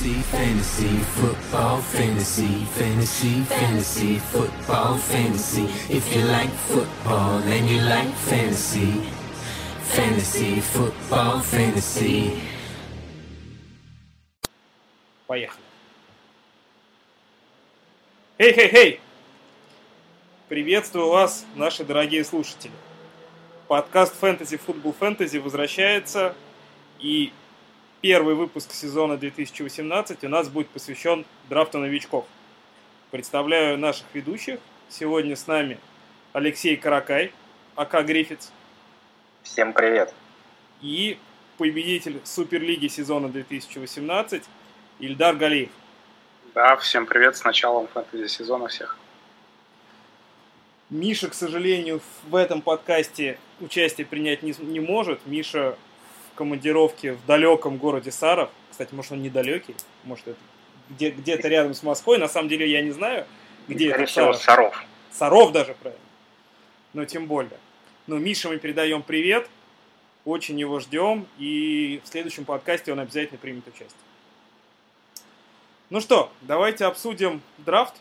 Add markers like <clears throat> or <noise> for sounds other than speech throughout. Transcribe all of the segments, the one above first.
Fantasy, fantasy, football, fantasy, fantasy, fantasy, football, fantasy. If you like football and you like fantasy, fantasy, football, fantasy. Поехали. Эй-хей-хей! Приветствую вас, наши дорогие слушатели. Подкаст Fantasy Football Fantasy возвращается, и первый выпуск сезона 2018 у нас будет посвящен драфту новичков. Представляю наших ведущих. Сегодня с нами Алексей Каракай, АК Гриффитс, Всем привет. и победитель Суперлиги сезона 2018 Ильдар Галиев. Да, всем привет с началом фэнтези сезона всех. Миша, к сожалению, в этом подкасте участие принять не, не может. Миша командировке в далеком городе Саров. Кстати, может, он недалекий, может, это где, где-то рядом с Москвой. На самом деле, я не знаю, где Скорее это всего, Саров. Саров. Саров даже, правильно. Но тем более. Но Мише мы передаем привет. Очень его ждем. И в следующем подкасте он обязательно примет участие. Ну что, давайте обсудим драфт.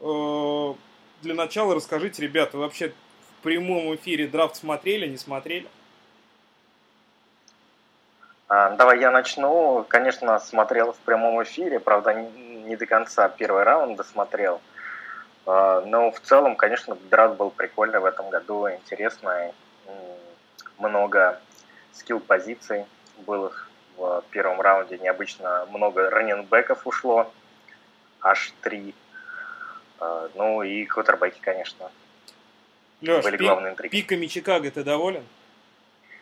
Э, Для начала расскажите, ребята, вы вообще в прямом эфире драфт смотрели, не смотрели? А, Давай я начну. Конечно, смотрел в прямом эфире, правда, не до конца первый раунд досмотрел. А, Но в целом, конечно, драфт был прикольный в этом году, интересный. Много скилл-позиций было в первом раунде. Необычно много раненбеков ушло, аж три. А, Ну и квотербеки, конечно. Леш, Были главные интриги. пиками Чикаго ты доволен?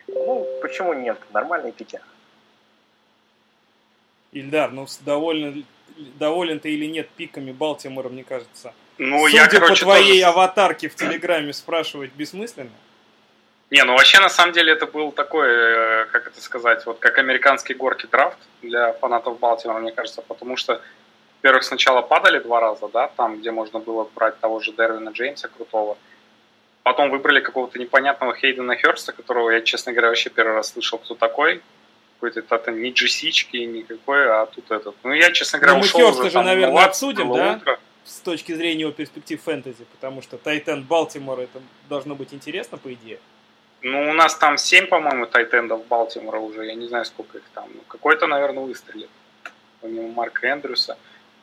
Ну, почему нет? Нормальные пики. Ильдар, ну доволен, доволен ты или нет пиками Балтимора, мне кажется. Ну, Судя я, короче, по твоей тоже- аватарке в Телеграме спрашивать бессмысленно. Не, ну вообще, на самом деле, это был такой, э, как это сказать, вот как американский горки драфт для фанатов Балтимора, мне кажется, потому что, во-первых, сначала падали два раза, да, там, где можно было брать того же Дервина Джеймса крутого, потом выбрали какого-то непонятного Хейдена Херста, которого я, честно говоря, вообще первый раз слышал, кто такой. Какой-то это не GC-чки никакой, а тут этот. Ну, я, честно говоря, Ну, ушел Хёрста уже же, там наверное, лад, обсудим, да? утро. С точки зрения его перспектив фэнтези, потому что Тайтен Балтимора это должно быть интересно, по идее. Ну, у нас там 7, по-моему, тайтендов Балтимора уже. Я не знаю, сколько их там. Ну, какой-то, наверное, выстрелит. Помимо Марка Эндрюса.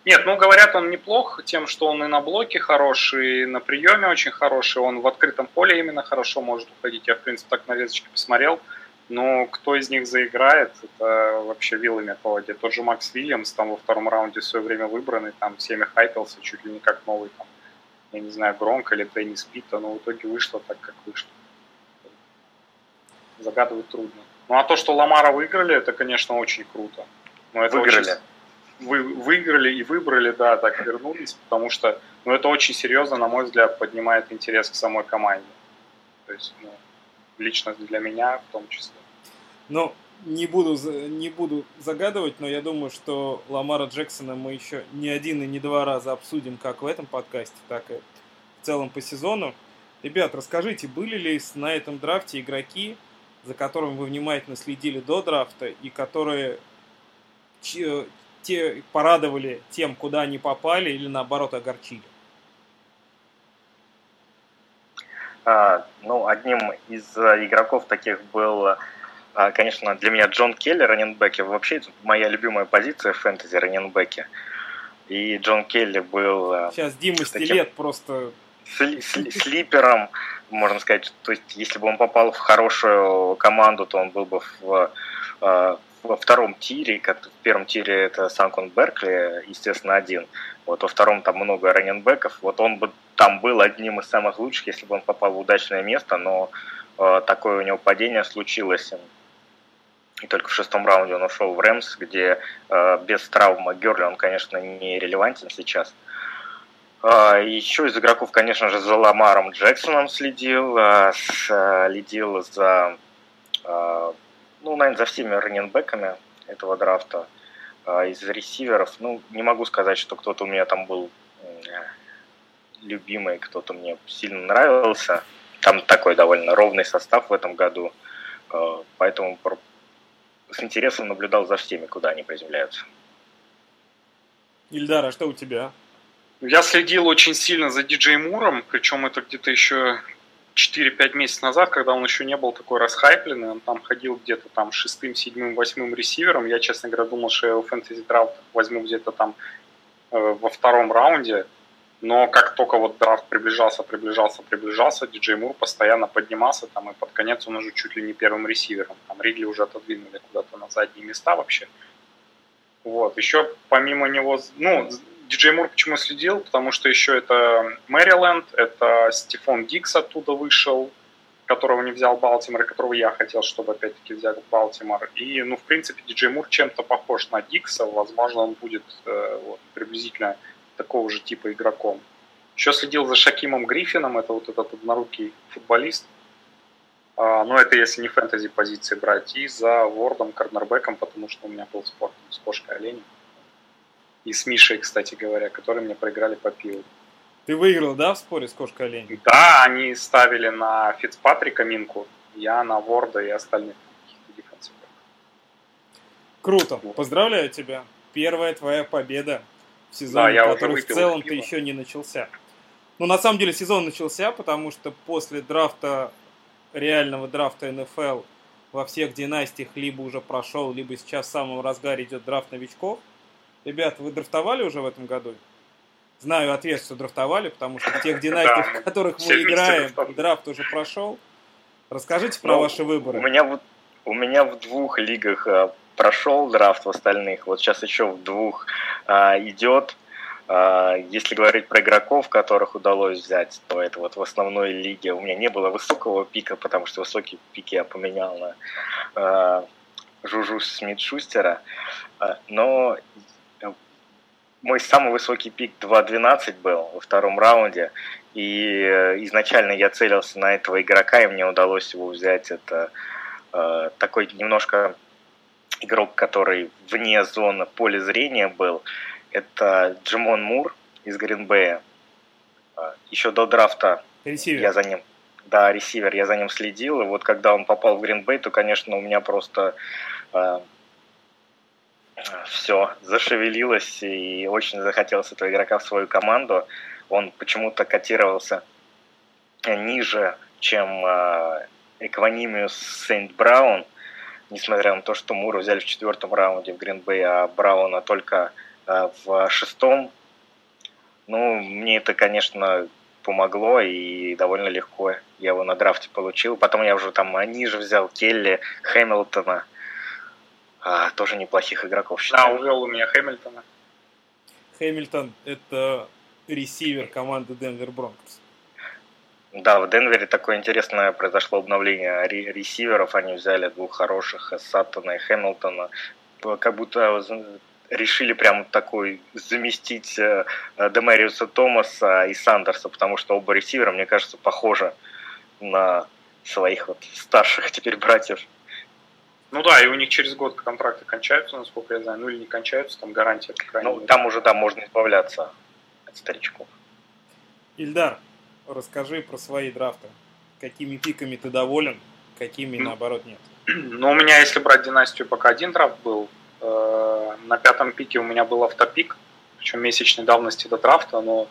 Нет, ну, говорят, он неплох тем, что он и на блоке хороший, и на приеме очень хороший. Он в открытом поле именно хорошо может уходить. Я, в принципе, так нарезочки посмотрел. Но кто из них заиграет, это вообще вилами по воде. Тот же Макс Вильямс там во втором раунде в свое время выбранный, там всеми хайпился чуть ли не как новый, там, я не знаю, Гронк или Деннис Питта, но в итоге вышло так, как вышло загадывать трудно. Ну а то, что Ламара выиграли, это, конечно, очень круто. Но это Выиграли. очень- Вы, выиграли и выбрали, да, так вернулись, потому что ну, это очень серьезно, на мой взгляд, поднимает интерес к самой команде. То есть, ну, лично для меня в том числе. Но не буду, не буду загадывать, но я думаю, что Ламара Джексона мы еще не один и не два раза обсудим как в этом подкасте, так и в целом по сезону. Ребят, расскажите, были ли на этом драфте игроки, за которыми вы внимательно следили до драфта и которые те порадовали тем, куда они попали, или наоборот огорчили? А, ну, одним из э, игроков таких был, а, конечно, для меня Джон Келли, раненбеки. Вообще, это моя любимая позиция в фэнтези раненбеки. И Джон Келли был э, Сейчас Дима Кстати, Стилет просто сли- сли- слипером, можно сказать. То есть, если бы он попал в хорошую команду, то он был бы в, э, во втором тире. Как в первом тире это Санкон Беркли, естественно, один. Вот во втором там много раненбеков. Вот он бы там был одним из самых лучших, если бы он попал в удачное место, но э, такое у него падение случилось. И только в шестом раунде он ушел в Рэмс, где э, без травмы Герли он, конечно, не релевантен сейчас. А, Еще из игроков, конечно же, за Ламаром Джексоном следил, а, следил за, а, ну, наверное, за всеми раненбеками этого драфта. А, Из ресиверов, ну, не могу сказать, что кто-то у меня там был любимый, кто-то мне сильно нравился. Там такой довольно ровный состав в этом году, а, поэтому с интересом наблюдал за всеми, куда они приземляются. Ильдар, а что у тебя? Я следил очень сильно за диджей Муром, причем это где-то еще 4-5 месяцев назад, когда он еще не был такой расхайпленный, он там ходил где-то там шестым, седьмым, восьмым ресивером. Я, честно говоря, думал, что я его фэнтези драфт возьму где-то там э, во втором раунде. Но как только вот драфт приближался, приближался, приближался, диджей Мур постоянно поднимался там, и под конец он уже чуть ли не первым ресивером. Там Ридли уже отодвинули куда-то на задние места вообще. Вот. Еще помимо него, ну, Диджей Мур почему следил? Потому что еще это Мэриленд, это Стефон Дикс оттуда вышел, которого не взял Балтимор, и которого я хотел, чтобы опять-таки взял Балтимор. И, ну, в принципе, Диджей Мур чем-то похож на Дикса, возможно, он будет э, вот, приблизительно такого же типа игроком. Еще следил за Шакимом Гриффином, это вот этот однорукий футболист. А, но это если не фэнтези позиции брать. И за Вордом, корнербеком, потому что у меня был спорт с кошкой оленем и с Мишей, кстати говоря, которые мне проиграли по пиву. Ты выиграл, да, в споре с кошкой олень? Да, они ставили на Фицпатрика минку, я на Ворда и остальных Круто, поздравляю тебя. Первая твоя победа в сезоне, да, который в целом-то еще не начался. Ну, на самом деле, сезон начался, потому что после драфта, реального драфта НФЛ, во всех династиях либо уже прошел, либо сейчас в самом разгаре идет драфт новичков – Ребята, вы драфтовали уже в этом году? Знаю ответ, что драфтовали, потому что в тех <laughs> династиях, в которых мы играем, драфт уже прошел. Расскажите про ну, ваши выборы. У меня, у меня в двух лигах а, прошел драфт, в остальных. Вот сейчас еще в двух а, идет. А, если говорить про игроков, которых удалось взять, то это вот в основной лиге у меня не было высокого пика, потому что высокие пики я поменял на а, Жужу Смит-Шустера. Но мой самый высокий пик 2.12 был во втором раунде. И э, изначально я целился на этого игрока, и мне удалось его взять. Это э, такой немножко игрок, который вне зоны поля зрения был. Это Джимон Мур из Гринбея. Э, еще до драфта ресивер. я за ним да, ресивер, я за ним следил, и вот когда он попал в Гринбей, то, конечно, у меня просто э, все зашевелилось и очень захотелось этого игрока в свою команду. Он почему-то котировался ниже, чем э, Экванимиус Сейнт Браун, несмотря на то, что Муру взяли в четвертом раунде в Гринбей, а Брауна только э, в шестом. Ну, мне это, конечно, помогло и довольно легко. Я его на драфте получил. Потом я уже там ниже взял Келли, Хэмилтона – а, тоже неплохих игроков считаю. Да, увел у меня Хэмилтона. Хэмилтон – это ресивер команды Денвер Бронкос. Да, в Денвере такое интересное произошло обновление ресиверов. Они взяли двух хороших, Саттона и Хэмилтона. Как будто решили прям такой заместить э, Демариуса Томаса и Сандерса, потому что оба ресивера, мне кажется, похожи на своих вот старших теперь братьев. Ну да, и у них через год контракты кончаются, насколько я знаю, ну или не кончаются, там гарантия. По ну, мере. там уже, да, можно избавляться от старичков. Ильдар, расскажи про свои драфты. Какими пиками ты доволен, какими, ну, наоборот, нет? <clears throat> Ну, у меня, если брать династию, пока один драфт был. Э, на пятом пике у меня был автопик, причем месячной давности до драфта, но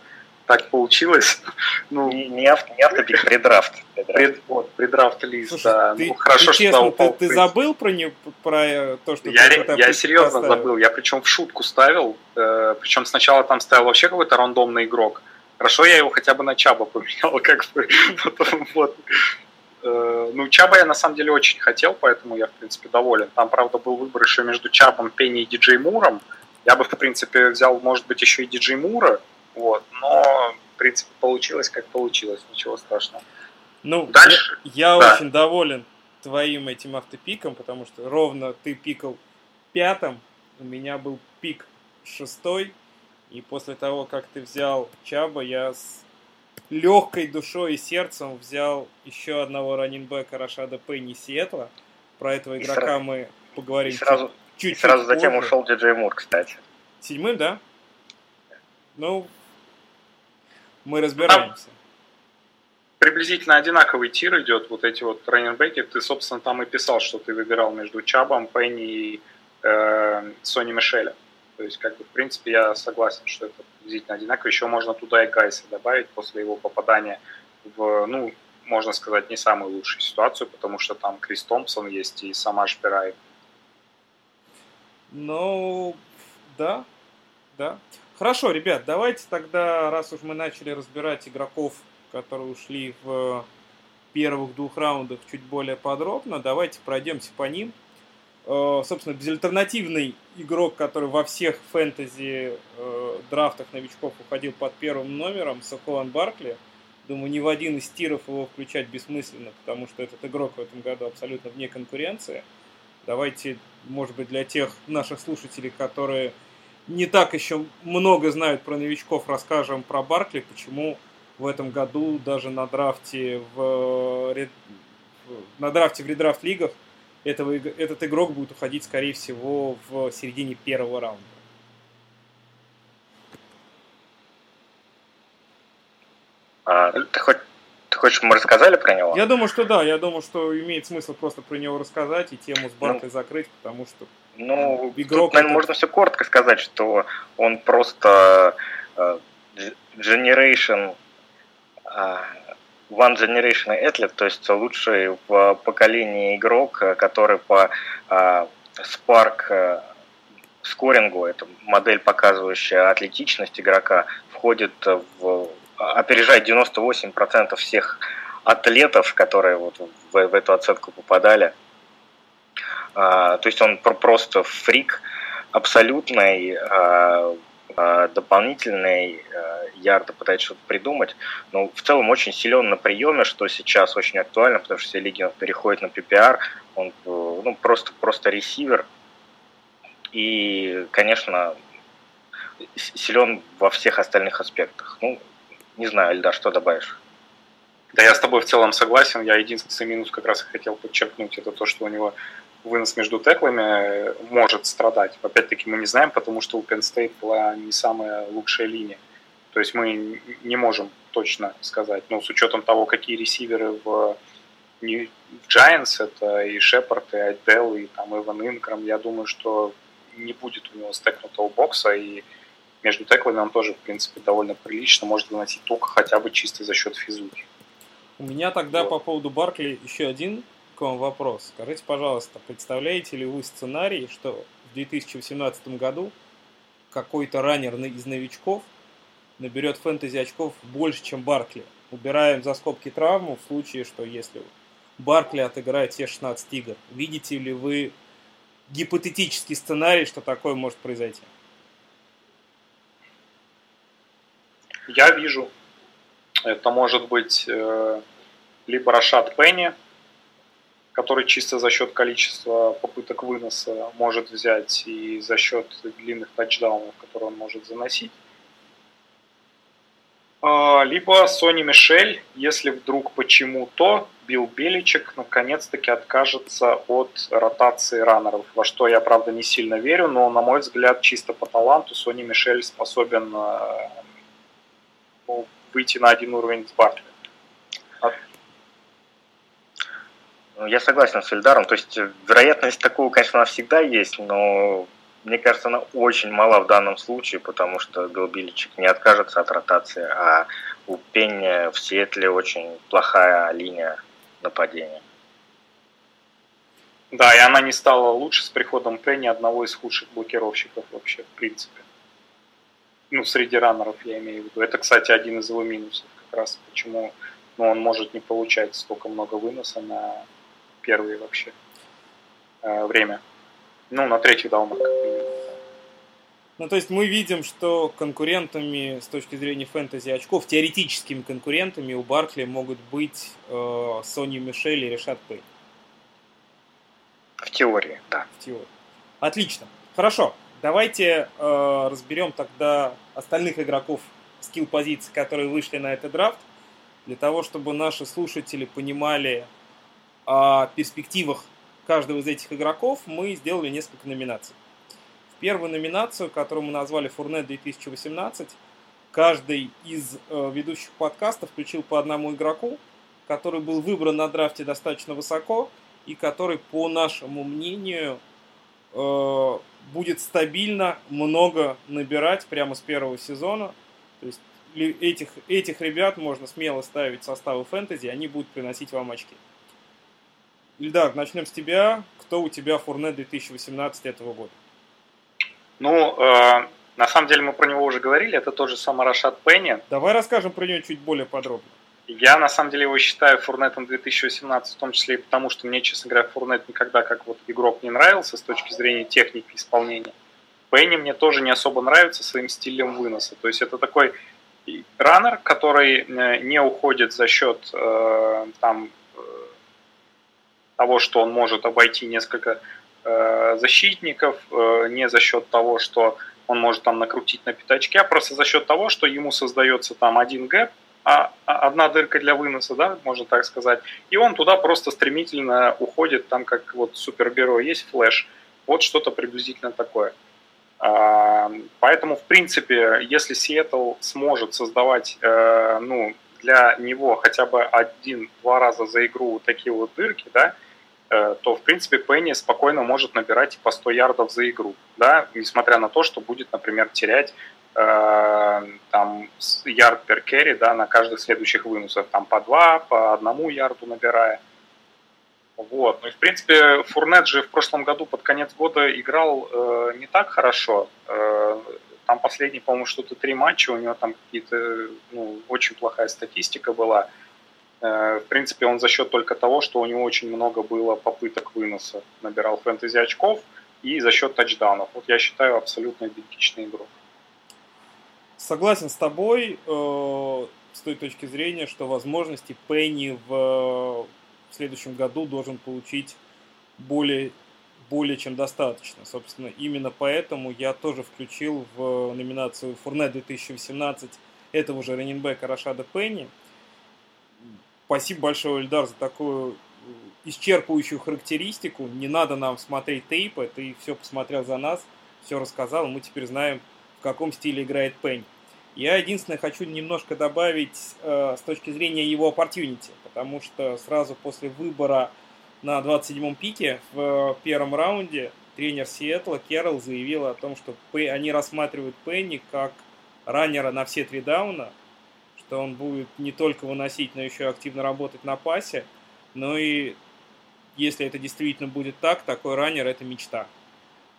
так получилось. <laughs> Ну, не, не, авто, не автопик, предрафт. Пред, вот, предрафт лист, да. Ты, ну, хорошо, ты, что честно, ты, ты забыл про, не, про то, что я, ты Я серьезно поставил. забыл. Я причем в шутку ставил. Э, причем сначала там ставил вообще какой-то рандомный игрок. Хорошо, я его хотя бы на Чаба поменял, <laughs> как бы. Потом, вот. Э, ну, Чаба я на самом деле очень хотел, поэтому я, в принципе, доволен. Там, правда, был выбор еще между Чабом, Пенни и Диджей Муром. Я бы, в принципе, взял, может быть, еще и Диджей Мура, вот. Но, в принципе, получилось как получилось, ничего страшного. Ну, Дальше. Я, я да. очень доволен твоим этим автопиком, потому что ровно ты пикал пятым, у меня был пик шестой, и после того, как ты взял Чаба, я с легкой душой и сердцем взял еще одного раненбека Рашада Пенни Сиэтла. Про этого игрока и сразу, мы поговорим и сразу, чуть-чуть. И сразу позже. затем ушел Диджей Мур, кстати. Седьмым, да? Ну, мы разбираемся. приблизительно одинаковый тир идет, вот эти вот раненбеки. Ты, собственно, там и писал, что ты выбирал между Чабом, Пенни и э, Сони Мишеля. То есть, как бы, в принципе, я согласен, что это приблизительно одинаково. Еще можно туда и Гайса добавить после его попадания в, ну, можно сказать, не самую лучшую ситуацию, потому что там Крис Томпсон есть и сама Шпирай. Ну, да, да. Хорошо, ребят, давайте тогда, раз уж мы начали разбирать игроков, которые ушли в первых двух раундах чуть более подробно, давайте пройдемся по ним. Э, собственно, безальтернативный игрок, который во всех фэнтези э, драфтах новичков уходил под первым номером, Соколан Баркли. Думаю, ни в один из тиров его включать бессмысленно, потому что этот игрок в этом году абсолютно вне конкуренции. Давайте, может быть, для тех наших слушателей, которые не так еще много знают про новичков, расскажем про Баркли, почему в этом году даже на драфте в, на драфте в редрафт лигах этого, этот игрок будет уходить, скорее всего, в середине первого раунда. А, ты, хоть, ты хочешь, мы рассказали про него? Я думаю, что да. Я думаю, что имеет смысл просто про него рассказать и тему с Барклey ну, закрыть, потому что ну, игрок тут, наверное, это... можно все коротко сказать, что он просто uh, generation uh, One Generation Athlete, то есть лучший в поколении игрок, который по uh, Spark скорингу, это модель, показывающая атлетичность игрока, входит в опережает 98% всех атлетов, которые вот в, в эту оценку попадали. А, то есть он просто фрик абсолютный, а, а, дополнительный, ярдо пытается что-то придумать, но в целом очень силен на приеме, что сейчас очень актуально, потому что все лиги он переходит на PPR, он ну, просто, просто ресивер, и, конечно, силен во всех остальных аспектах. Ну, не знаю, Эльдар, что добавишь? Да я с тобой в целом согласен. Я единственный минус как раз хотел подчеркнуть, это то, что у него вынос между теклами может страдать. Опять-таки мы не знаем, потому что у Penn State была не самая лучшая линия. То есть мы не можем точно сказать. Но с учетом того, какие ресиверы в, в Giants, это и Шепард, и Айдел, и там Иван Инкрам, я думаю, что не будет у него стекнутого бокса, и между теклами он тоже, в принципе, довольно прилично может выносить только хотя бы чисто за счет физухи. У меня тогда вот. по поводу Баркли еще один к вам вопрос. Скажите, пожалуйста, представляете ли вы сценарий, что в 2018 году какой-то раннер из новичков наберет фэнтези очков больше, чем Баркли? Убираем за скобки травму в случае, что если Баркли отыграет все 16 игр. Видите ли вы гипотетический сценарий, что такое может произойти? Я вижу. Это может быть э, либо Рашат Пенни, который чисто за счет количества попыток выноса может взять и за счет длинных тачдаунов, которые он может заносить. А, либо Сони Мишель, если вдруг почему-то Билл Беличек наконец-таки откажется от ротации раннеров, во что я, правда, не сильно верю, но, на мой взгляд, чисто по таланту Сони Мишель способен э, выйти на один уровень с Баркли. Ну, я согласен с Эльдаром. То есть вероятность такого, конечно, она всегда есть, но мне кажется, она очень мала в данном случае, потому что Билл Биличек не откажется от ротации, а у Пенни в Сиэтле очень плохая линия нападения. Да, и она не стала лучше с приходом Пенни, одного из худших блокировщиков вообще, в принципе ну, среди раннеров я имею в виду. Это, кстати, один из его минусов, как раз почему ну, он может не получать столько много выноса на первое вообще э, время. Ну, на третий минимум. Ну, то есть мы видим, что конкурентами с точки зрения фэнтези очков, теоретическими конкурентами у Баркли могут быть э, Сони Мишель и Решат Пэй. В теории, да. В теории. Отлично. Хорошо. Давайте э, разберем тогда остальных игроков скилл позиций, которые вышли на этот драфт, для того, чтобы наши слушатели понимали о перспективах каждого из этих игроков, мы сделали несколько номинаций. В первую номинацию, которую мы назвали Фурнет 2018, каждый из э, ведущих подкастов включил по одному игроку, который был выбран на драфте достаточно высоко и который, по нашему мнению, э, будет стабильно много набирать прямо с первого сезона. То есть этих, этих ребят можно смело ставить в составы фэнтези, они будут приносить вам очки. Ильдар, начнем с тебя. Кто у тебя Фурнет 2018 этого года? Ну, э, на самом деле мы про него уже говорили, это тот же самый Рашат Пенни. Давай расскажем про него чуть более подробно. Я на самом деле его считаю Фурнетом 2018, в том числе и потому, что мне, честно говоря, Фурнет никогда как вот игрок не нравился с точки зрения техники исполнения. Пенни мне тоже не особо нравится своим стилем выноса. То есть это такой раннер, который э, не уходит за счет э, там, того, что он может обойти несколько э, защитников, э, не за счет того, что он может там накрутить на пятачке, а просто за счет того, что ему создается там один гэп, а, а, одна дырка для выноса, да, можно так сказать, и он туда просто стремительно уходит, там как вот супергерой есть Flash, вот что-то приблизительно такое. А, поэтому, в принципе, если Сиэтл сможет создавать, э, ну, для него хотя бы один-два раза за игру такие вот дырки, да, э, то, в принципе, Пенни спокойно может набирать по 100 ярдов за игру, да, несмотря на то, что будет, например, терять Э, там ярд пер керри, да, на каждых следующих выносах, там по два, по одному ярду набирая. Вот. Ну и в принципе Фурнет же в прошлом году под конец года играл э, не так хорошо. Э, там последний, по-моему, что-то три матча, у него там какие-то, ну, очень плохая статистика была. Э, в принципе, он за счет только того, что у него очень много было попыток выноса, набирал фэнтези очков и за счет тачдаунов. Вот я считаю абсолютно идентичный игрок. Согласен с тобой э, с той точки зрения, что возможности Пенни в, в следующем году должен получить более, более чем достаточно. Собственно, именно поэтому я тоже включил в номинацию Фурнет 2018 этого же раненбека Рашада Пенни. Спасибо большое, Эльдар, за такую исчерпывающую характеристику. Не надо нам смотреть тейпы, ты все посмотрел за нас, все рассказал, мы теперь знаем, в каком стиле играет Пенни. Я единственное хочу немножко добавить э, с точки зрения его opportunity, потому что сразу после выбора на 27-м пике в первом раунде тренер Сиэтла Керрол заявил о том, что они рассматривают Пенни как раннера на все три дауна, что он будет не только выносить, но еще активно работать на пасе, но и если это действительно будет так, такой раннер это мечта.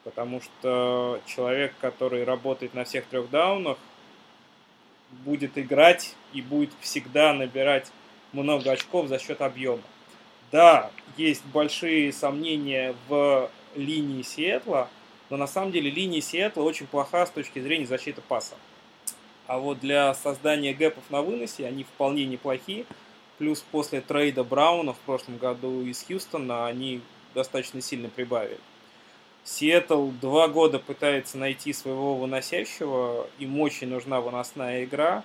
Потому что человек, который работает на всех трех даунах, будет играть и будет всегда набирать много очков за счет объема. Да, есть большие сомнения в линии Сиэтла, но на самом деле линия Сиэтла очень плоха с точки зрения защиты паса. А вот для создания гэпов на выносе они вполне неплохи. Плюс после трейда Брауна в прошлом году из Хьюстона они достаточно сильно прибавили. Сиэтл два года пытается найти своего выносящего, им очень нужна выносная игра,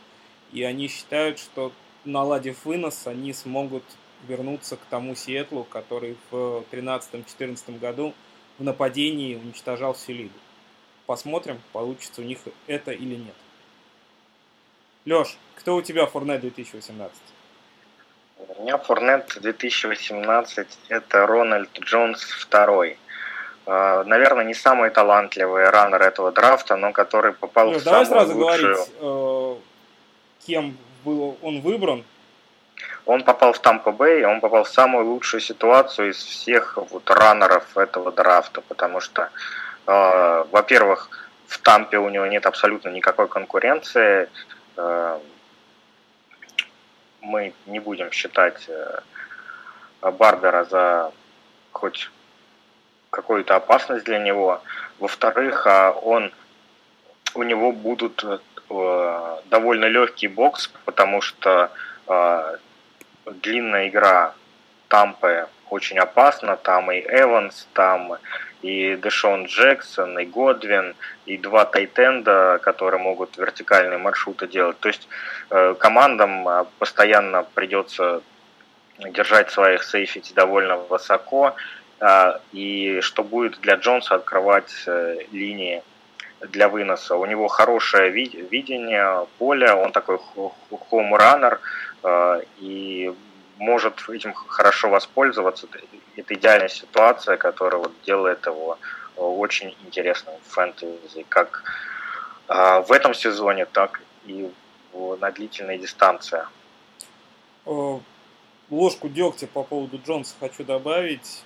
и они считают, что наладив вынос, они смогут вернуться к тому Сиэтлу, который в 2013-2014 году в нападении уничтожал всю лигу. Посмотрим, получится у них это или нет. Леш, кто у тебя Форнет 2018? У меня Форнет 2018 это Рональд Джонс второй. А, наверное, не самый талантливый раннер этого драфта, но который попал ну, в давай самую сразу лучшую... говорить, э, кем был он выбран. Он попал в Тампа Бэй, он попал в самую лучшую ситуацию из всех вот раннеров этого драфта, потому что, э, во-первых, в Тампе у него нет абсолютно никакой конкуренции. Э, мы не будем считать э, Барбера за хоть какую-то опасность для него. Во-вторых, а, он, у него будут э, довольно легкий бокс, потому что э, длинная игра Тампы очень опасна. Там и Эванс, там и Дэшон Джексон, и Годвин, и два тайтенда, которые могут вертикальные маршруты делать. То есть э, командам а, постоянно придется держать своих сейфити довольно высоко. А, и что будет для Джонса открывать э, линии для выноса. У него хорошее видение поля, он такой хоум-раннер, а, и может этим хорошо воспользоваться. Это идеальная ситуация, которая вот делает его очень интересным в фэнтези, как в этом сезоне, так и на длительной дистанции. Ложку дегтя по поводу Джонса хочу добавить.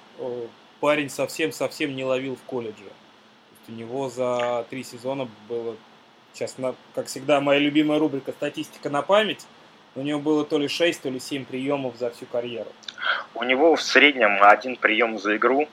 Парень совсем-совсем не ловил в колледже. У него за три сезона было, сейчас, как всегда, моя любимая рубрика «Статистика на память», у него было то ли 6, то ли 7 приемов за всю карьеру. У него в среднем один прием за игру.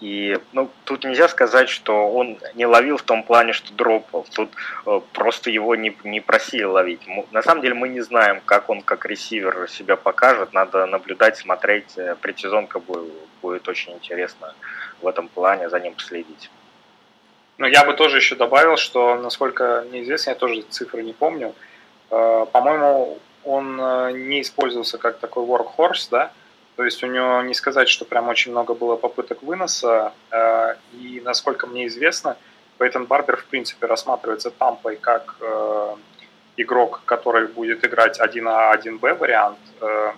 И ну, тут нельзя сказать, что он не ловил в том плане, что дропал. Тут э, просто его не, не просили ловить. На самом деле мы не знаем, как он как ресивер себя покажет. Надо наблюдать, смотреть. Э, предсезонка будет, будет очень интересно в этом плане, за ним следить. Ну, я бы тоже еще добавил, что, насколько мне известно, я тоже цифры не помню, э, по-моему, он не использовался как такой workhorse, да, то есть у него не сказать, что прям очень много было попыток выноса. Э, и насколько мне известно, Пейтон Барбер в принципе рассматривается Тампой как э, игрок, который будет играть 1А, 1Б вариант. Э,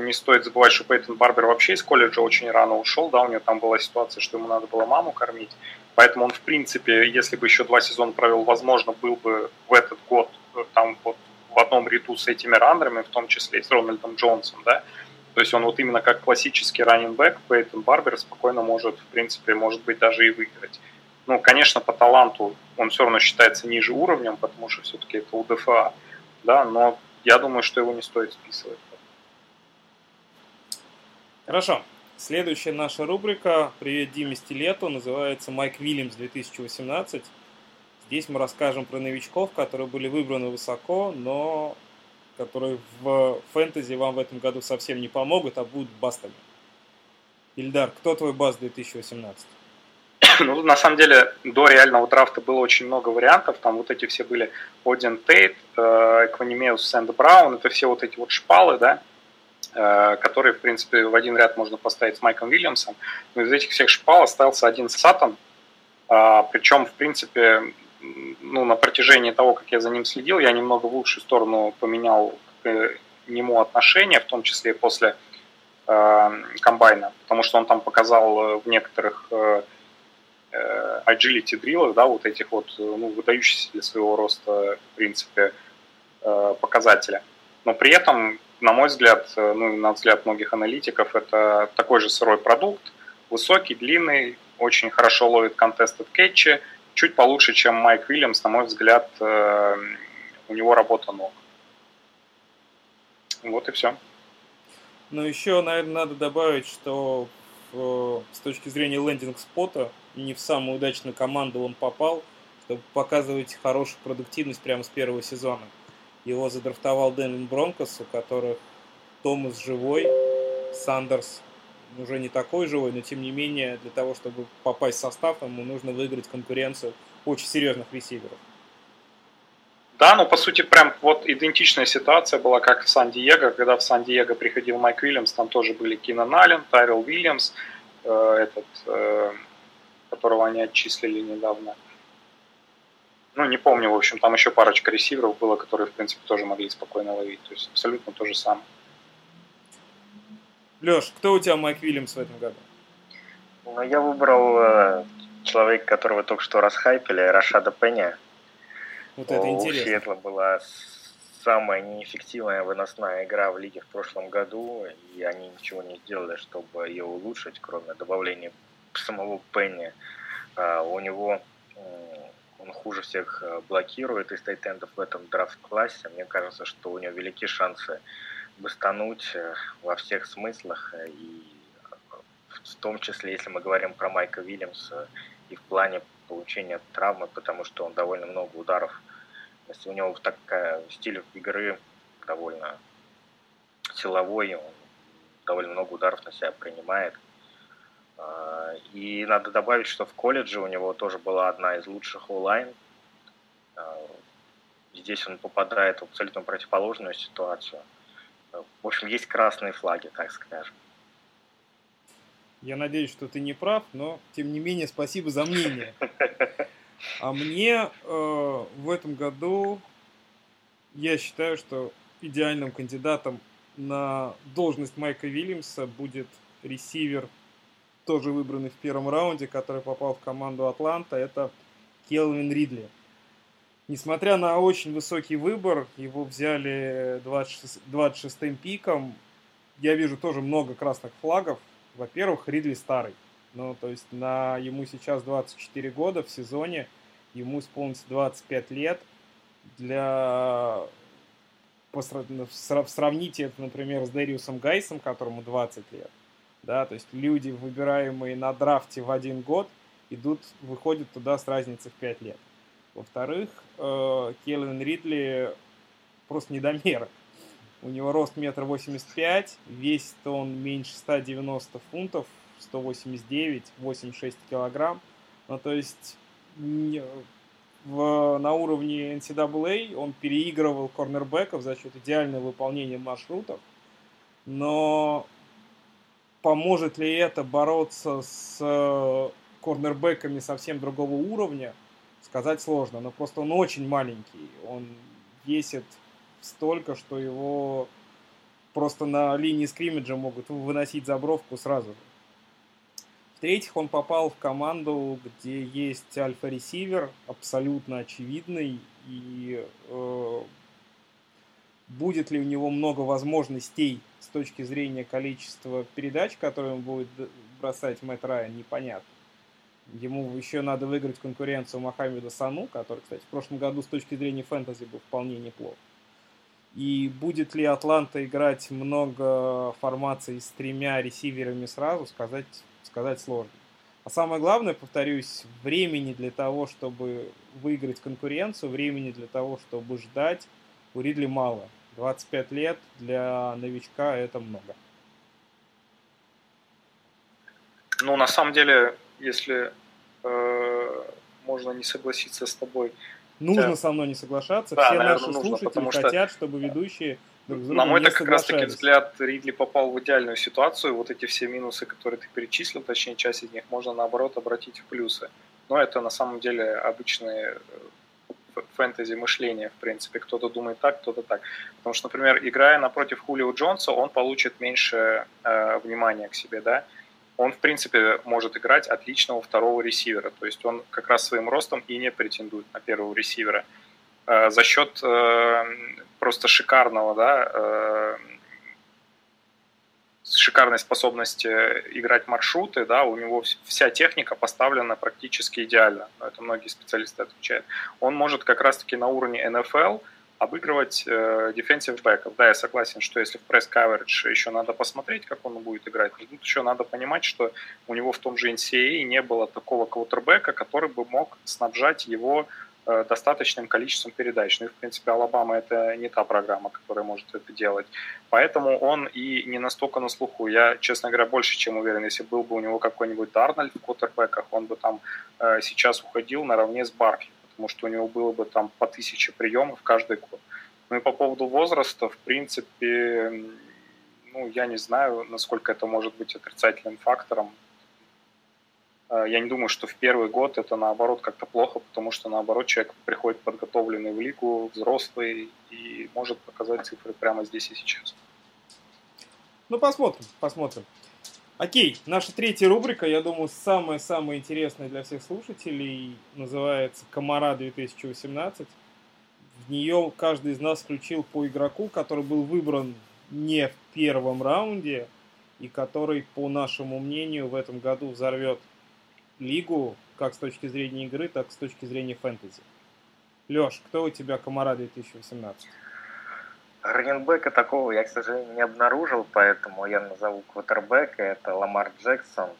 не стоит забывать, что Пейтон Барбер вообще из колледжа очень рано ушел, да, у него там была ситуация, что ему надо было маму кормить, поэтому он, в принципе, если бы еще два сезона провел, возможно, был бы в этот год там вот в одном ряду с этими раннерами, в том числе и с Рональдом Джонсом, да, то есть он вот именно как классический раннинг Пейтон Барбер спокойно может, в принципе, может быть, даже и выиграть. Ну, конечно, по таланту он все равно считается ниже уровнем, потому что все-таки это УДФА, да, но я думаю, что его не стоит списывать. Хорошо. Следующая наша рубрика «Привет Диме Стилету» называется «Майк Вильямс 2018». Здесь мы расскажем про новичков, которые были выбраны высоко, но которые в фэнтези вам в этом году совсем не помогут, а будут бастами. Ильдар, кто твой баст 2018? <coughs> Ну, на самом деле, до реального драфта было очень много вариантов. Там вот эти все были Один Тейт, э, Экванимеус Сэнд Браун. Это все вот эти вот шпалы, да, э, которые, в принципе, в один ряд можно поставить с Майком Уильямсом. Но из этих всех шпал остался один Сатан. Причем, в принципе, ну, на протяжении того, как я за ним следил, я немного в лучшую сторону поменял к нему отношение, в том числе после э, комбайна, потому что он там показал э, в некоторых э, э, agility дрилах, да, вот этих вот, ну, выдающиеся для своего роста, в принципе, э, показателя. Но при этом, на мой взгляд, э, ну, на взгляд многих аналитиков, это такой же сырой продукт, высокий, длинный, очень хорошо ловит contested кетчи, чуть получше, чем Майк Уильямс, на мой взгляд, э, у него работа ног. Вот и все. Ну, еще, наверное, надо добавить, что в, с точки зрения лендинг-спота не в самую удачную команду он попал, чтобы показывать хорошую продуктивность прямо с первого сезона. Его задрафтовал Денвин Бронкос, у которых Томас живой, Сандерс уже не такой живой, но тем не менее для того, чтобы попасть в состав, ему нужно выиграть конкуренцию очень серьезных ресиверов. Да, ну по сути прям вот идентичная ситуация была, как в Сан-Диего, когда в Сан-Диего приходил Майк Уильямс, там тоже были Кинан Аллен, Тайрел Уильямс, э, этот, э, которого они отчислили недавно. Ну, не помню, в общем, там еще парочка ресиверов было, которые, в принципе, тоже могли спокойно ловить. То есть абсолютно то же самое. Леш, кто у тебя Майк Вильямс в этом году? Ну, я выбрал э, человека, которого только что расхайпили, Рашада Пенни. Вот это у интересно. Сиэтла была самая неэффективная выносная игра в лиге в прошлом году, и они ничего не сделали, чтобы ее улучшить, кроме добавления самого Пенни. Uh, у него он хуже всех э, блокирует из тайтендов в этом драфт-классе. Мне кажется, что у него велики шансы бастануть э, во всех смыслах, э, и в том числе, если мы говорим про Майка Вильямса, и в плане получения травмы, потому что он довольно много ударов, если у него такая стиль игры довольно силовой, он довольно много ударов на себя принимает. А, и надо добавить, что в колледже у него тоже была одна из лучших онлайн. А, здесь он попадает в абсолютно противоположную ситуацию – в общем, есть красные флаги, так скажем. Я надеюсь, что ты не прав, но тем не менее спасибо за мнение. <laughs> А мне э, в этом году я считаю, что идеальным кандидатом на должность Майка Вильямса будет ресивер, тоже выбранный в первом раунде, который попал в команду Атланта, это Келвин Ридли. Несмотря на очень высокий выбор, его взяли 26, 26-м пиком, я вижу тоже много красных флагов. Во-первых, Ридли старый. Ну, то есть на ему сейчас 24 года в сезоне, ему исполнится 25 лет. Для ну, сравните это, например, с Дэриусом Гайсом, которому 20 лет. Да, то есть люди, выбираемые на драфте в один год, идут, выходят туда с разницей в 5 лет. Во-вторых, э, Келлен Ридли просто недомерок. У него рост метр восемьдесят пять, весит он меньше 190 фунтов, 189, 86 килограмм. Ну, то есть в, на уровне NCAA он переигрывал корнербеков за счет идеального выполнения маршрутов. Но поможет ли это бороться с э, корнербеками совсем другого уровня, сказать сложно. Но просто он очень маленький. Он весит столько, что его просто на линии скриммиджа могут выносить за бровку сразу же. В-третьих, он попал в команду, где есть альфа-ресивер, абсолютно очевидный, и э, будет ли у него много возможностей с точки зрения количества передач, которые он будет бросать Мэтт Райан, непонятно. Ему еще надо выиграть конкуренцию Мохаммеда Сану, который, кстати, в прошлом году с точки зрения фэнтези был вполне неплох. И будет ли Атланта играть много формаций с тремя ресиверами сразу, сказать сказать сложно. А самое главное, повторюсь, времени для того, чтобы выиграть конкуренцию, времени для того, чтобы ждать, у Ридли мало. 25 лет для новичка это много. Ну, на самом деле, если э, можно не согласиться с тобой. Нужно да. со мной не соглашаться. Да, Все наверное, наши нужно, слушатели хотят, что... чтобы ведущие на мой так как раз таки взгляд, Ридли попал в идеальную ситуацию. Вот эти все минусы, которые ты перечислил, точнее часть из них, можно наоборот обратить в плюсы. Но это на самом деле обычные э, фэнтези мышления, в принципе. Кто-то думает так, кто-то так. Потому что, например, играя напротив Хулио Джонса, он получит меньше э, внимания к себе, да. Он, в принципе, может играть отличного второго ресивера. То есть он как раз своим ростом и не претендует на первого ресивера. Э, за счет э, просто шикарного, да, э, шикарной способности играть маршруты, да, у него вся техника поставлена практически идеально, это многие специалисты отвечают. Он может как раз-таки на уровне NFL обыгрывать э, бэков. Да, я согласен, что если в пресс coverage еще надо посмотреть, как он будет играть, но тут еще надо понимать, что у него в том же NCAA не было такого квотербека, который бы мог снабжать его Э, достаточным количеством передач. Ну и, в принципе, Алабама это не та программа, которая может это делать. Поэтому он и не настолько на слуху. Я, честно говоря, больше чем уверен, если был бы у него какой-нибудь Дарнольд в квотербеках, он бы там э, сейчас уходил наравне с Баркли, потому что у него было бы там по тысяче приемов каждый год. Ну и по поводу возраста, в принципе, ну, я не знаю, насколько это может быть отрицательным фактором. Э, я не думаю, что в первый год это наоборот как-то плохо, потому что наоборот человек приходит подготовленный в лигу, взрослый и может показать цифры прямо здесь и сейчас. Ну, посмотрим, посмотрим. Окей, наша третья рубрика, я думаю, самая-самая интересная для всех слушателей, называется «Комара 2018». В нее каждый из нас включил по игроку, который был выбран не в первом раунде, и который, по нашему мнению, в этом году взорвет лигу как с точки зрения игры, так и с точки зрения фэнтези. Леш, кто у тебя комара 2018? Раненбека такого я, к сожалению, не обнаружил, поэтому я назову квотербека. Это Ламар Джексон.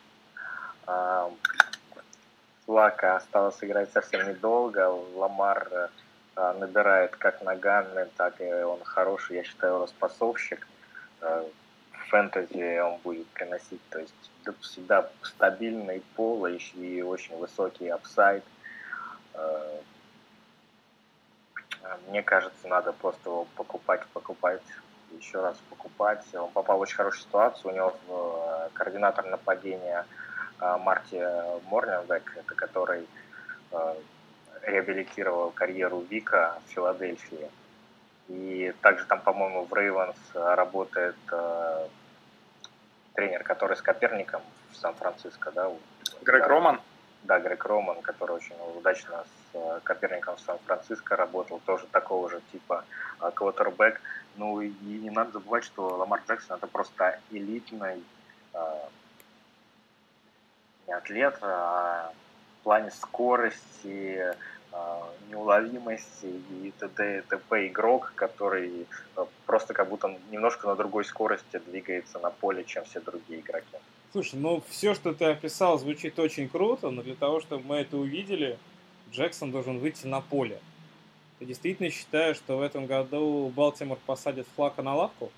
Лака осталось играть совсем недолго. Ламар а, набирает как ногами, так и он хороший, я считаю, распасовщик. А, фэнтези он будет приносить, то есть всегда стабильный floor и очень высокий upside. Э, мне кажется, надо просто его покупать, покупать, еще раз покупать. Он попал в очень хорошую ситуацию. У него э, координатор нападения э, Марти Морнинвег, это который реабилитировал карьеру Вика в Филадельфии. И также там, по-моему, в Рейвенс работает э, тренер, который с Коперником в Сан-Франциско, да? Грег да, Роман? Да, Грег Роман, который очень удачно с э, Сан-Франциско работал, тоже такого же типа э, квотербек. Ну и не надо забывать, что Ламар Джексон это просто элитный э, не атлет, а в плане скорости, неуловимости и т.д. и т.п. игрок, который просто как будто немножко на другой скорости двигается на поле, чем все другие игроки. Слушай, ну все, что ты описал, звучит очень круто, но для того, чтобы мы это увидели, Джексон должен выйти на поле. Ты действительно считаешь, что в этом году Балтимор посадит Флака на лавку?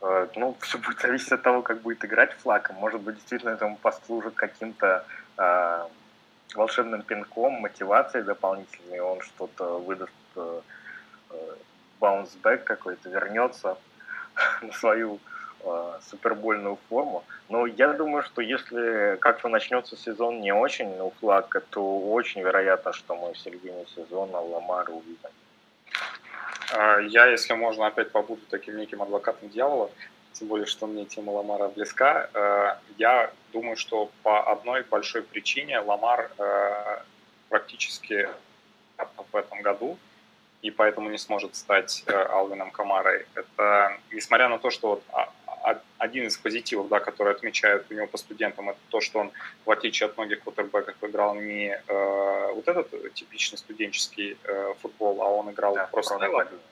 Э, ну, все будет зависеть от того, как будет играть Флака. Может быть, действительно этому послужит каким-то э, волшебным пинком, мотивацией дополнительной, он что-то выдаст э, баунсбэк какой-то, вернется <laughs> на свою э, супербольную форму. Но я думаю, что если как-то начнется сезон не очень у Флака, то очень вероятно, что мы в середине сезона Ламара увидим. А, я, если можно, опять побуду таким неким адвокатом дьявола, тем более, что мне тема Ламара близка. Э, я думаю, что по одной большой причине Ламар э, практически в этом году и поэтому не сможет стать э, Алвином Камарой. Это несмотря на то, что вот а, один из позитивов, да, который отмечают у него по студентам, это то, что он, в отличие от многих квотербеков, играл не э, вот этот типичный студенческий э, футбол, а он играл да, просто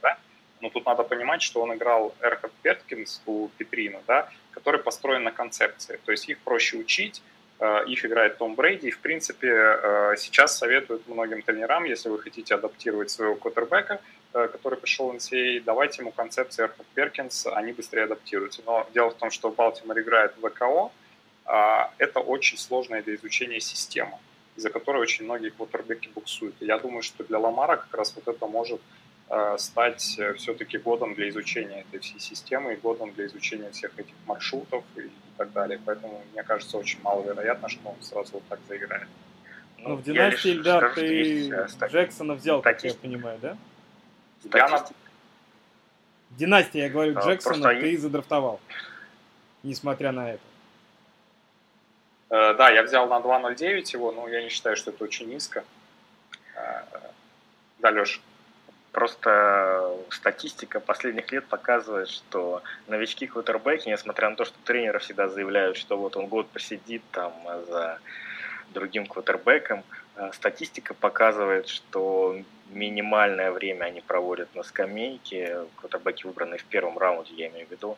да? Но тут надо понимать, что он играл Эрхард Перкинс у Петрина, да, который построен на концепции. То есть их проще учить, Э, их играет Том Брейди. И, в принципе, э, сейчас советуют многим тренерам, если вы хотите адаптировать своего квотербека, э, который пришел в NCAA, давайте ему концепции Эрхард Перкинс, они быстрее адаптируются. Но дело в том, что Балтимор играет в ВКО, а это очень сложная для изучения система, из-за которой очень многие квотербеки буксуют. И я думаю, что для Ламара как раз вот это может стать все-таки годом для изучения этой всей системы и годом для изучения всех этих маршрутов и так далее. Поэтому, мне кажется, очень маловероятно, что он сразу вот так заиграет. Ну, в династии льда ты э, Джексона взял, как я понимаю, да? Я на... Династия, я говорю, Джексона ты я... задрафтовал. Несмотря на это. Э, да, я взял на 2.09 его, но я не считаю, что это очень низко. Э, да, Леша. Просто статистика последних лет показывает, что новички квотербеки, несмотря на то, что тренеры всегда заявляют, что вот он год посидит там за другим квотербеком, статистика показывает, что минимальное время они проводят на скамейке, квотербеки выбранные в первом раунде, я имею в виду,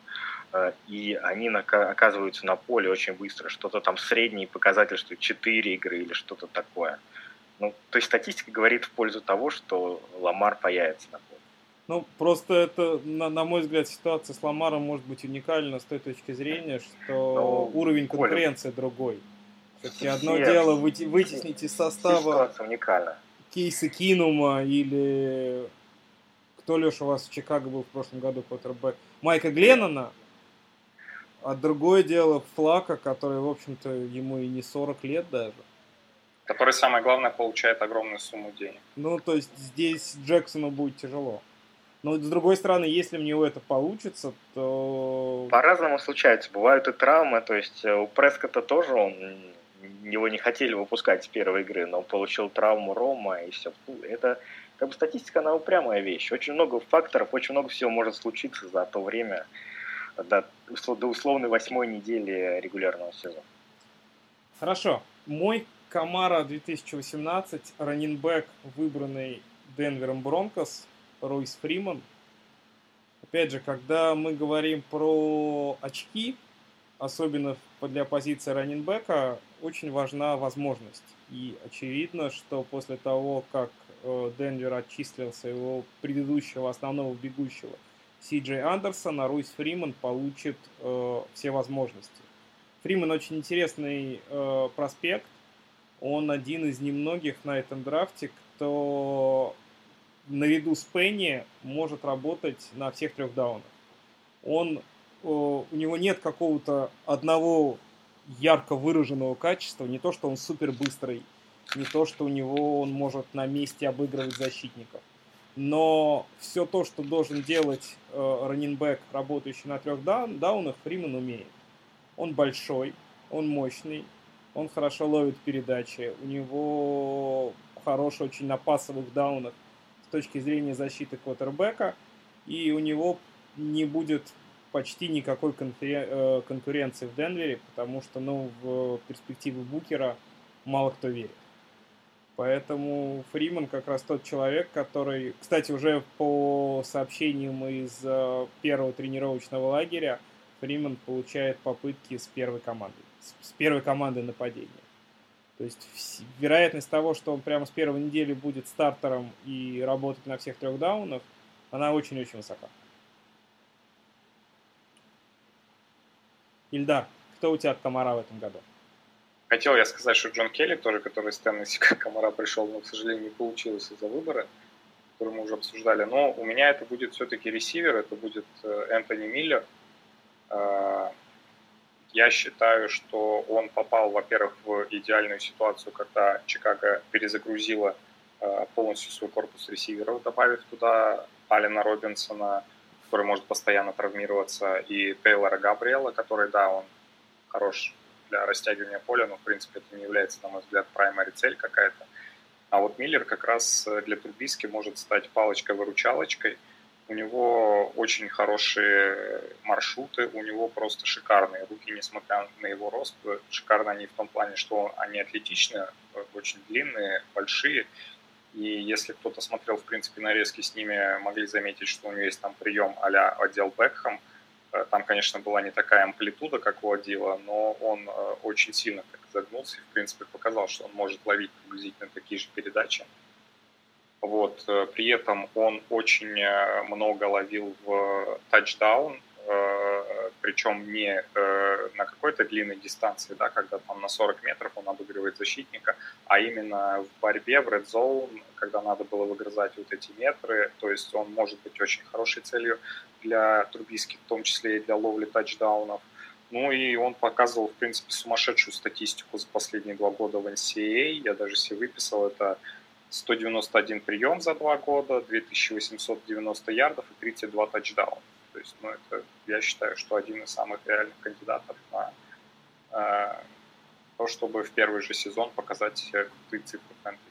э, и они оказываются на поле очень быстро. Что-то там средний показатель, что 4 игры или что-то такое. Ну, то есть статистика говорит в пользу того, что Ламар появится на поле. Ну, просто это, на, на мой взгляд, ситуация с Ламаром может быть уникальна с той точки зрения, что ну, уровень конкуренции Коля. другой. Все-таки одно Все, дело выйти, вытеснить из состава Кейса Кинума или кто, Леша, у вас в Чикаго был в прошлом году квотербек? Майка Гленнона, а другое дело Флака, который, в общем-то, ему и не 40 лет даже который, самое главное, получает огромную сумму денег. Ну, то есть здесь Джексону будет тяжело. Но с другой стороны, если у него это получится, то... По-разному случается. Бывают и травмы. То есть э, у Прескота тоже он его не хотели выпускать с первой игры, но он получил травму Рома и все. Это как бы статистика, она упрямая вещь. Очень много факторов, очень много всего может случиться за то время, до, до условной восьмой недели регулярного сезона. Хорошо. Мой Камара 2018, раннинбэк, выбранный Денвером Бронкос, Ройс Фриман. Опять же, когда мы говорим про очки, особенно для позиции раннинбека, очень важна возможность. И очевидно, что после того, как э, Денвер отчислил своего предыдущего основного бегущего Си Джей Андерсона, Руйс Фриман получит э, все возможности. Фриман очень интересный э, проспект, он один из немногих на этом драфте, кто наряду с Пенни может работать на всех трех даунах. Он, у него нет какого-то одного ярко выраженного качества, не то, что он супер быстрый, не то, что у него он может на месте обыгрывать защитников. но все то, что должен делать э, раннинбэк, работающий на трех даун, даунах, Фриман умеет. Он большой, он мощный, он хорошо ловит передачи, у него хороший очень на пасовых даунах с точки зрения защиты квотербека, и у него не будет почти никакой э, конкуренции в Денвере, потому что ну, в перспективу Букера мало кто верит. Поэтому Фриман как раз тот человек, который, кстати, уже по сообщениям из э, первого тренировочного лагеря, Фриман получает попытки с первой командой, с первой командой нападения. То есть вероятность того, что он прямо с первой недели будет стартером и работать на всех трех даунах, она очень-очень высока. Ильдар, кто у тебя от Комара в этом году? Хотел я сказать, что Джон Келли, тоже, который с Теннесси <laughs> Комара пришел, но, к сожалению, не получилось из-за выбора, который мы уже обсуждали. Но у меня это будет все-таки ресивер, это будет э, Энтони Миллер. Э, я считаю, что он попал, во-первых, в идеальную ситуацию, когда Чикаго перезагрузила э, полностью свой корпус ресиверов, добавив туда Алина Робинсона, который может постоянно травмироваться, и Тейлора Габриэла, который, да, он хорош для растягивания поля, но, в принципе, это не является, на мой взгляд, праймари цель какая-то. А вот Миллер как раз для Трубиски может стать палочкой-выручалочкой. У него очень хорошие маршруты, у него просто шикарные руки, несмотря на его рост. Шикарно они в том плане, что они атлетичные, очень длинные, большие. И если кто-то смотрел, в принципе, нарезки с ними, могли заметить, что у него есть там прием а-ля отдел Бекхэм – Э, там, конечно, была не такая амплитуда, как у Адила, но он э, очень сильно так загнулся и, в принципе, показал, что он может ловить приблизительно такие же передачи. Вот. Э, при этом он очень много ловил в тачдаун, причем не на какой-то длинной дистанции, да, когда там на 40 метров он обыгрывает защитника, а именно в борьбе, в red zone, когда надо было выгрызать вот эти метры, то есть он может быть очень хорошей целью для Трубиски, в том числе и для ловли тачдаунов. Ну и он показывал, в принципе, сумасшедшую статистику за последние два года в NCAA. Я даже себе выписал это 191 прием за два года, 2890 ярдов и 32 тачдауна. То есть, ну, это, я считаю, что один из самых реальных кандидатов на э, то, чтобы в первый же сезон показать крутые цифры фэнтези.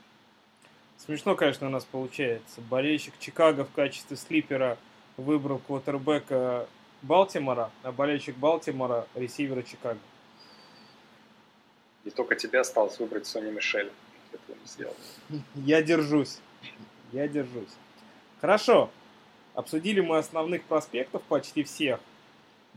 Смешно, конечно, у нас получается. Болельщик Чикаго в качестве слипера выбрал квотербека Балтимора, а болельщик Балтимора – ресивера Чикаго. И только тебе осталось выбрать Сони Мишель. Этого не сделал. <laughs> Я держусь. Я держусь. Хорошо. Обсудили мы основных проспектов почти всех.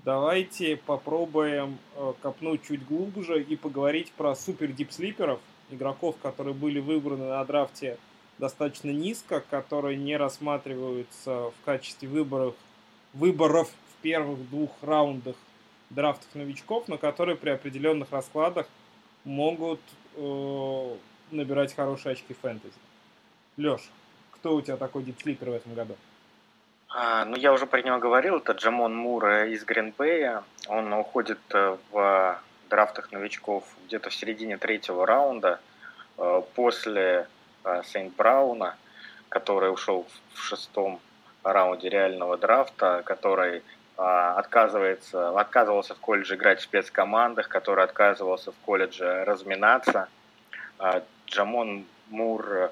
Давайте попробуем э, копнуть чуть глубже и поговорить про супер дипслиперов, игроков, которые были выбраны на драфте достаточно низко, которые не рассматриваются в качестве выборов, выборов в первых двух раундах драфтов новичков, но которые при определенных раскладах могут э, набирать хорошие очки фэнтези. Леш, кто у тебя такой deep sleeper в этом году? А, ну, я уже про него говорил, это Джамон Мур из Грин-Бея. Он уходит э, в драфтах новичков где-то в середине третьего раунда. Э, после э, Сейнт Брауна, который ушел в шестом раунде реального драфта, который отказывается, отказывался в колледже играть в спецкомандах, который отказывался в колледже разминаться. Джамон Мур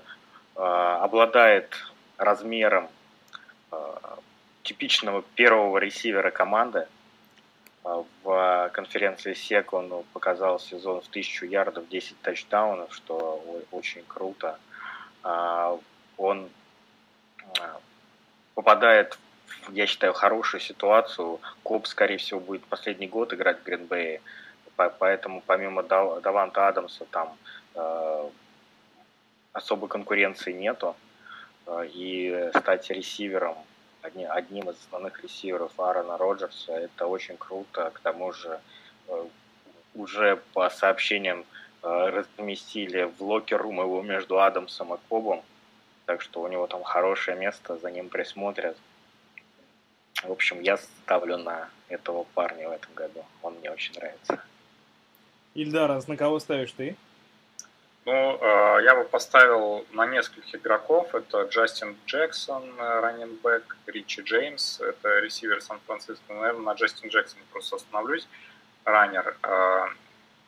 обладает размером типичного первого ресивера команды. А, в конференции SEC он показал сезон в 1000 ярдов, 10 тачдаунов, что очень круто. А, он попадает в, я считаю, хорошую ситуацию. Коп, скорее всего, будет последний год играть в Гринбее. Поэтому помимо Даванта Адамса там особой конкуренции нету. И стать ресивером одним из основных ресиверов Аарона Роджерса. Это очень круто. К тому же э, уже по сообщениям э, разместили в locker room его между Адамсом и Кобом. Так что у него там хорошее место, за ним присмотрят. В общем, я ставлю на этого парня в этом году. Он мне очень нравится. Ильдар, а на кого ставишь ты? Ну, э, я бы поставил на нескольких игроков. Это Джастин Джексон, раннинбэк, Ричи Джеймс, это ресивер Сан-Франциско. Наверное, на Джастин Джексоне просто остановлюсь. Раннер. Э,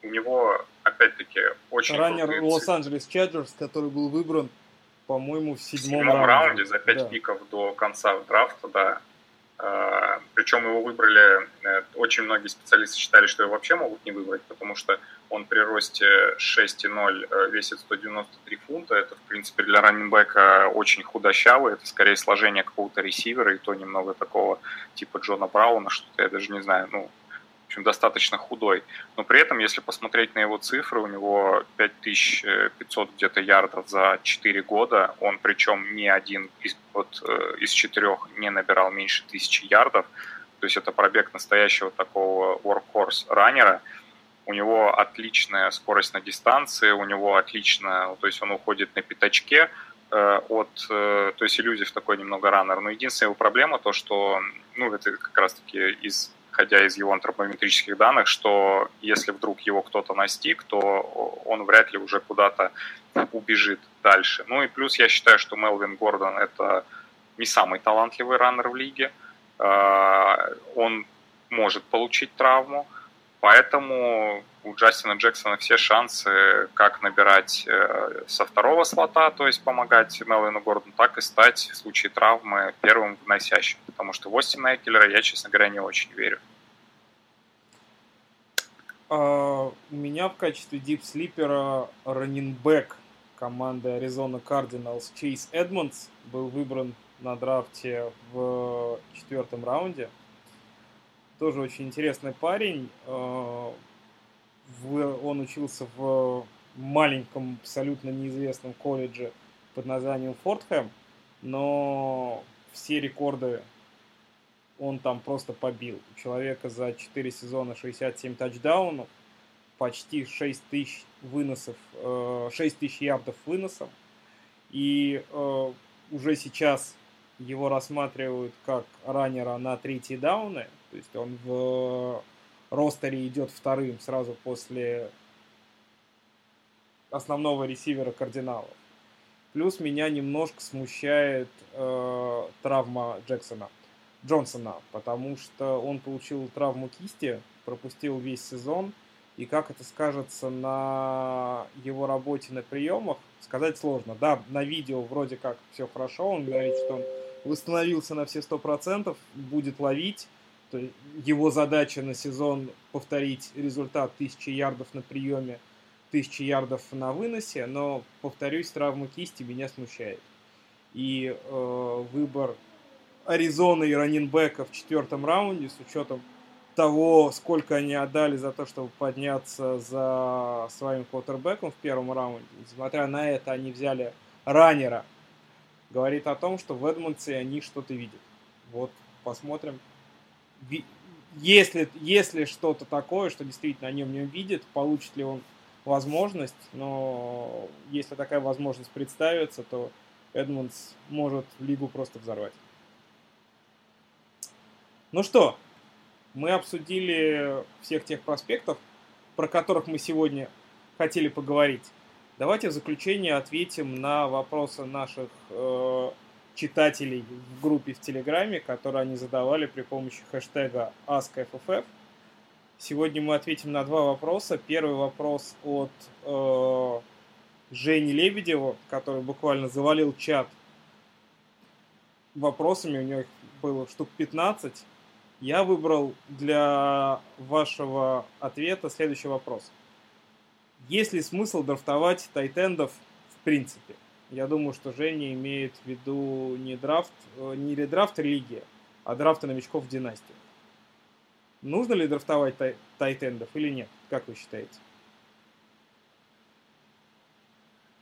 у него, опять-таки, очень Раннер Лос-Анджелес Чаджерс, который был выбран, по-моему, в седьмом, в седьмом раунде. раунде за пять да. пиков до конца драфта, да. Э, Причем его выбрали, очень многие специалисты считали, что его вообще могут не выбрать, потому что он при росте 6,0 э, весит 193 фунта. Это, в принципе, для раннинбека очень худощавый. Это скорее сложение какого-то ресивера, и то немного такого типа Джона Брауна, что-то я даже не знаю, ну, в общем, достаточно худой. Но при этом, если посмотреть на его цифры, у него 5500 где-то ярдов за 4 года. Он причем не один из, вот, э, из четырех не набирал меньше тысячи ярдов. То есть это пробег настоящего такого workhorse раннера – у него отличная скорость на дистанции, у него отлично, то есть он уходит на пятачке э, от, э, то есть иллюзив такой немного раннер. Но единственная его проблема то, что, ну, это как раз-таки из исходя из его антропометрических данных, что если вдруг его кто-то настиг, то он вряд ли уже куда-то убежит дальше. Ну и плюс я считаю, что Мелвин Гордон это не самый талантливый раннер в лиге. Э, он может получить травму. Поэтому у Джастина Джексона все шансы как набирать э, со второго слота, то есть помогать Мелвину Гордону, так и стать в случае травмы первым вносящим. Потому что в Остина Экелера я, честно говоря, не очень верю. Uh, у меня в качестве дипслипера раннинбэк команды Arizona Cardinals Чейз Эдмондс был выбран на драфте в четвертом раунде тоже очень интересный парень. Э, он учился в маленьком, абсолютно неизвестном колледже под названием Фортхэм, но все рекорды он там просто побил. У человека за 4 сезона 67 тачдаунов, почти 6 тысяч выносов, 6 э, тысяч ярдов выносом. И э, уже сейчас его рассматривают как раннера на третьи дауны – то есть он в ростере идет вторым сразу после основного ресивера кардиналов. Плюс меня немножко смущает э, травма Джексона, Джонсона, потому что он получил травму кисти, пропустил весь сезон, и как это скажется на его работе на приемах, сказать сложно. Да, на видео вроде как все хорошо, он говорит, что он восстановился на все 100%, будет ловить, его задача на сезон повторить результат 1000 ярдов на приеме, 1000 ярдов на выносе, но, повторюсь, травма кисти меня смущает. И э, выбор Аризоны и раненбека в четвертом раунде с учетом того, сколько они отдали за то, чтобы подняться за своим квотербеком в первом раунде, несмотря на это, они взяли раннера, говорит о том, что в Эдмонсе они что-то видят. Вот, посмотрим, если, если что-то такое, что действительно в нем видят, получит ли он возможность, но если такая возможность представится, то Эдмондс может лигу просто взорвать. Ну что, мы обсудили всех тех проспектов, про которых мы сегодня хотели поговорить. Давайте в заключение ответим на вопросы наших э, читателей в группе в Телеграме, которые они задавали при помощи хэштега AskFFF. Сегодня мы ответим на два вопроса. Первый вопрос от э, Жени Лебедева, который буквально завалил чат вопросами. У него было штук 15. Я выбрал для вашего ответа следующий вопрос. Есть ли смысл драфтовать тайтендов в принципе? Я думаю, что Женя имеет в виду не драфт, э, не редрафт религия, а драфты новичков в династии. Нужно ли драфтовать тай- тайтендов или нет? Как вы считаете?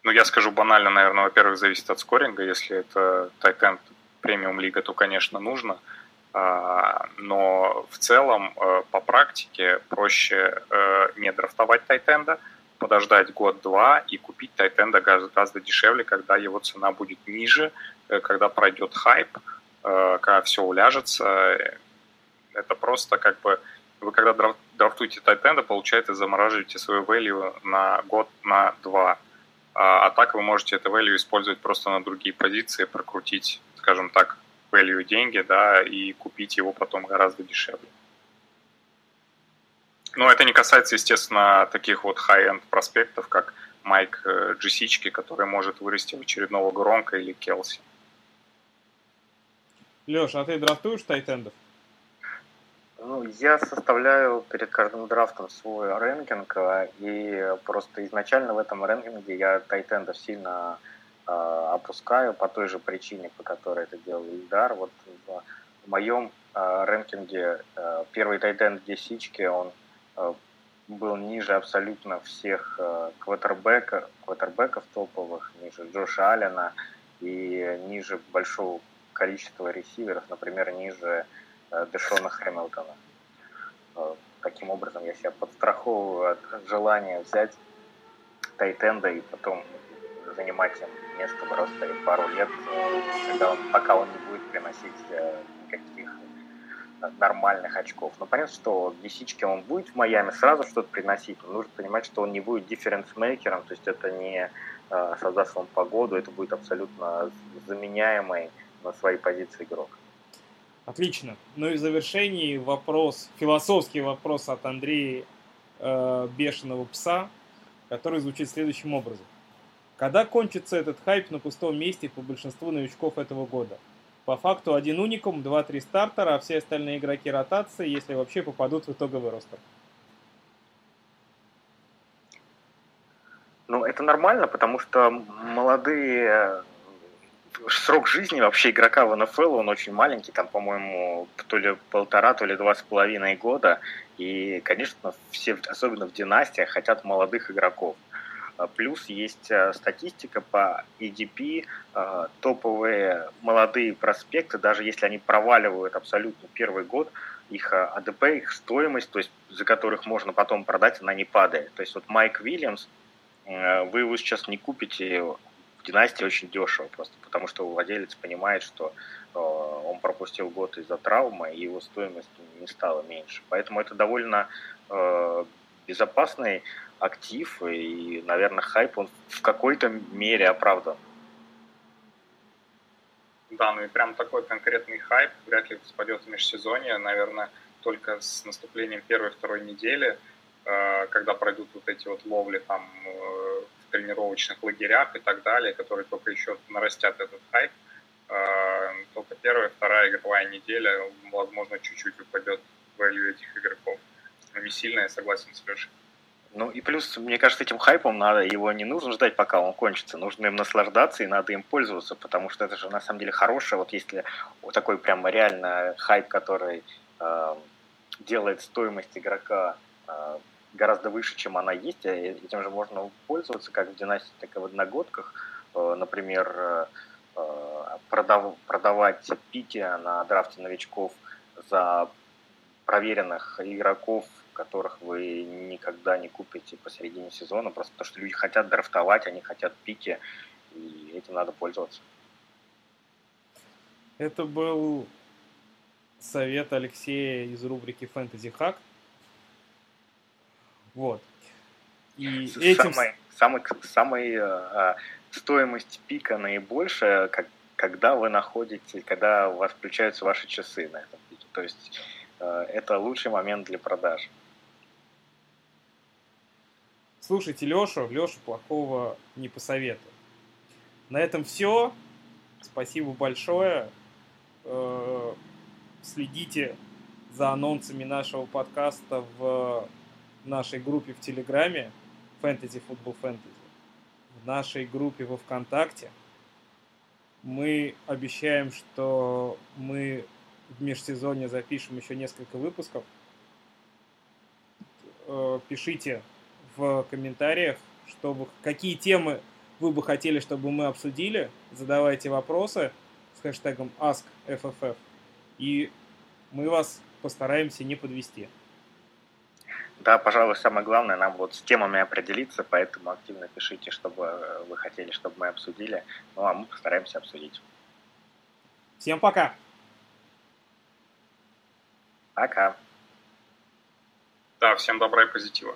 Ну, я скажу банально, наверное, во-первых, зависит от скоринга. Если это тайтенд премиум лига, то, конечно, нужно. А, но в целом э, по практике проще э, не драфтовать тайтенда, подождать год-два и купить тайтенда гораздо дешевле, когда его цена будет ниже, э, когда пройдет хайп, э, когда все уляжется. Это просто как бы вы когда драфтуете тайтенда, получается, замораживаете свою value на год, на два. а, а так вы можете это value использовать просто на другие позиции, прокрутить, скажем так, value деньги, да, и купить его потом гораздо дешевле. Но это не касается, естественно, таких вот high-end проспектов, как Майк э, Джесички, который может вырасти в очередного Громка или Келси. Леш, а ты драфтуешь тайтендов? Ну, я составляю перед каждым драфтом свой рэнкинг, э, и просто изначально в этом рэнкинге я тайтендов сильно э, опускаю по той же причине, по которой это делал Ильдар. Вот в, в моем э, рэнкинге э, первый тайтенд Десички, он был ниже абсолютно всех э, квотербека, квотербеков топовых, ниже Джоша Аллена и ниже большого количества ресиверов, например, ниже э, Дэшона Хэмилтона. Э, таким образом, я себя подстраховываю от желания взять Тайтенда и потом занимать им место в ростере пару лет, когда он, пока он не будет приносить никаких нормальных очков. Но понятно, что в он будет в Майами сразу что-то приносить, но нужно понимать, что он не будет дифференс-мейкером, то есть это не э, создаст вам погоду, это будет абсолютно заменяемый на своей позиции игрок. Отлично. Ну и в завершении вопрос, философский вопрос от Андрея э, Бешеного Пса, который звучит следующим образом. Когда кончится этот хайп на пустом месте по большинству новичков этого года? По факту один уникум, 2-3 стартера, а все остальные игроки ротации, если вообще попадут в итоговый ростер. Ну, это нормально, потому что молодые срок жизни вообще игрока в НФЛ, он очень маленький, там, по-моему, то ли полтора, то ли два с половиной года. И, конечно, все, особенно в династиях, хотят молодых игроков. А, плюс есть э, статистика по EDP, э, топовые молодые проспекты, даже если они проваливают абсолютно первый год, их э, АДП, их стоимость, то есть за которых можно потом продать, она не падает. То есть вот Майк Вильямс, вы его сейчас не купите в династии очень дешево, просто потому что владелец понимает, что он пропустил год из-за травмы, и его стоимость не стала меньше. Поэтому это довольно безопасный актив, и, наверное, хайп, он в какой-то мере оправдан. Да, ну и прям такой конкретный хайп вряд ли спадет в межсезонье, наверное, только с наступлением первой-второй недели, э, когда пройдут вот эти вот ловли там э, в тренировочных лагерях и так далее, которые только еще нарастят этот хайп. Э, только первая, вторая игровая неделя, возможно, чуть-чуть упадет value этих игроков. Но не сильно, я согласен с Лешей. Ну и плюс, мне кажется, этим хайпом надо, его не нужно ждать, пока он кончится. Нужно им наслаждаться и надо им пользоваться, потому что это же на самом деле хорошее. Вот если вот такой прям реально хайп, который э, делает стоимость игрока э, гораздо выше, чем она есть, а этим же можно пользоваться как в династии, так и в одногодках. Э, например, э, продав, продавать пики на драфте новичков за проверенных игроков которых вы никогда не купите посередине сезона, просто потому что люди хотят драфтовать, они хотят пики, и этим надо пользоваться. Это был совет Алексея из рубрики Fantasy Hack. Вот. И этим... Самый, самый, самый э, стоимость пика наибольшая, как, когда вы находите, когда у вас включаются ваши часы на этом пике. То есть э, это лучший момент для продаж. Слушайте Лешу, Лешу плохого не посоветую. На этом все. Спасибо большое. Э, следите за анонсами нашего подкаста в нашей группе в Телеграме Fantasy Football Fantasy, в нашей группе во Вконтакте. Мы обещаем, что мы в межсезонье запишем еще несколько выпусков. Э, пишите в комментариях, чтобы какие темы вы бы хотели, чтобы мы обсудили. Задавайте вопросы с хэштегом AskFFF. И мы вас постараемся не подвести. Да, пожалуй, самое главное нам вот с темами определиться, поэтому активно пишите, чтобы вы хотели, чтобы мы обсудили. Ну, а мы постараемся обсудить. Всем пока! Пока! Да, всем добра и позитива.